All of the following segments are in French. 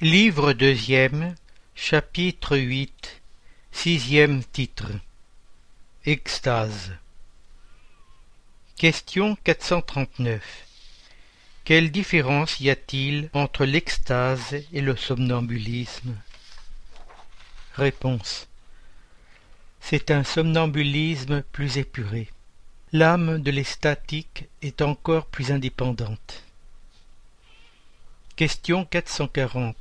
Livre deuxième, chapitre huit, sixième titre. Extase. Question 439. Quelle différence y a-t-il entre l'extase et le somnambulisme? Réponse. C'est un somnambulisme plus épuré. L'âme de l'extatique est encore plus indépendante. Question 440.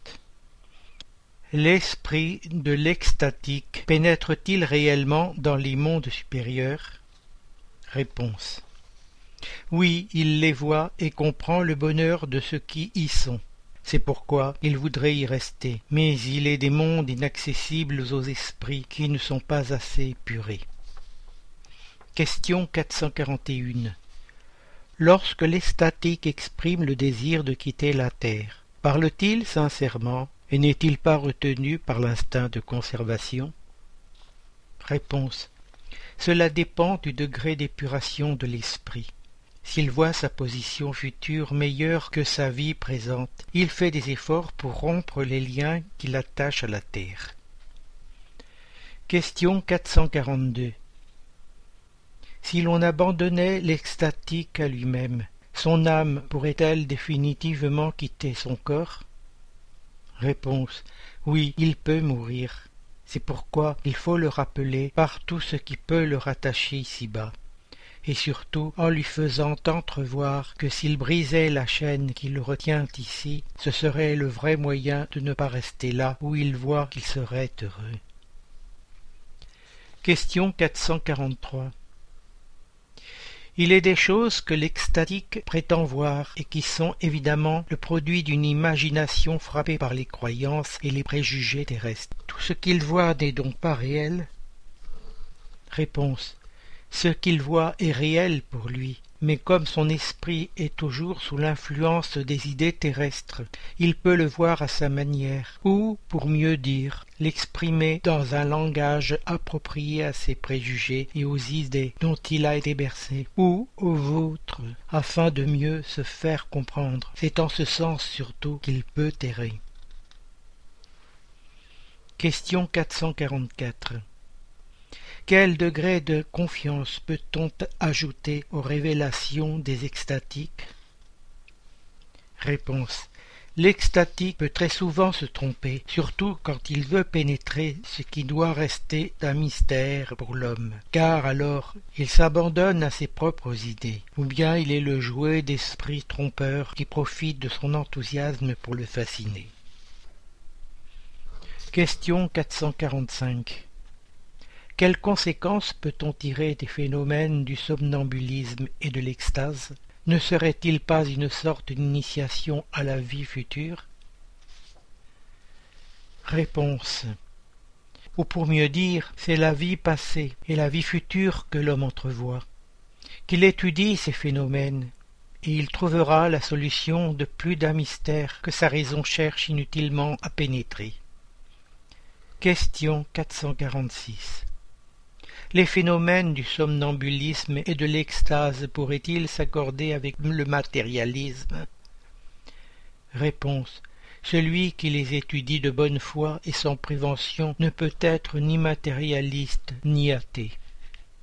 L'esprit de l'extatique pénètre-t-il réellement dans les mondes supérieurs Réponse. Oui, il les voit et comprend le bonheur de ceux qui y sont. C'est pourquoi il voudrait y rester, mais il est des mondes inaccessibles aux esprits qui ne sont pas assez épurés. Question 441. Lorsque l'extatique exprime le désir de quitter la terre, parle-t-il sincèrement et n'est-il pas retenu par l'instinct de conservation? Réponse. Cela dépend du degré d'épuration de l'esprit. S'il voit sa position future meilleure que sa vie présente, il fait des efforts pour rompre les liens qui l'attachent à la terre. Question 442 si l'on abandonnait l'extatique à lui-même, son âme pourrait-elle définitivement quitter son corps? Réponse. Oui, il peut mourir. C'est pourquoi il faut le rappeler par tout ce qui peut le rattacher ici-bas, et surtout en lui faisant entrevoir que s'il brisait la chaîne qui le retient ici, ce serait le vrai moyen de ne pas rester là où il voit qu'il serait heureux. Question 443 il est des choses que l'extatique prétend voir et qui sont évidemment le produit d'une imagination frappée par les croyances et les préjugés terrestres. Tout ce qu'il voit n'est donc pas réel? Réponse. Ce qu'il voit est réel pour lui, mais comme son esprit est toujours sous l'influence des idées terrestres, il peut le voir à sa manière, ou, pour mieux dire, l'exprimer dans un langage approprié à ses préjugés et aux idées dont il a été bercé, ou aux vôtres, afin de mieux se faire comprendre. C'est en ce sens surtout qu'il peut errer. Question 444 quel degré de confiance peut-on ajouter aux révélations des extatiques? Réponse. L'extatique peut très souvent se tromper, surtout quand il veut pénétrer ce qui doit rester un mystère pour l'homme, car alors il s'abandonne à ses propres idées, ou bien il est le jouet d'esprits trompeurs qui profitent de son enthousiasme pour le fasciner. Question 445 quelles conséquences peut-on tirer des phénomènes du somnambulisme et de l'extase? Ne serait-il pas une sorte d'initiation à la vie future? Réponse. Ou pour mieux dire, c'est la vie passée et la vie future que l'homme entrevoit. Qu'il étudie ces phénomènes, et il trouvera la solution de plus d'un mystère que sa raison cherche inutilement à pénétrer. Question 446 les phénomènes du somnambulisme et de l'extase pourraient-ils s'accorder avec le matérialisme? Réponse. Celui qui les étudie de bonne foi et sans prévention ne peut être ni matérialiste ni athée.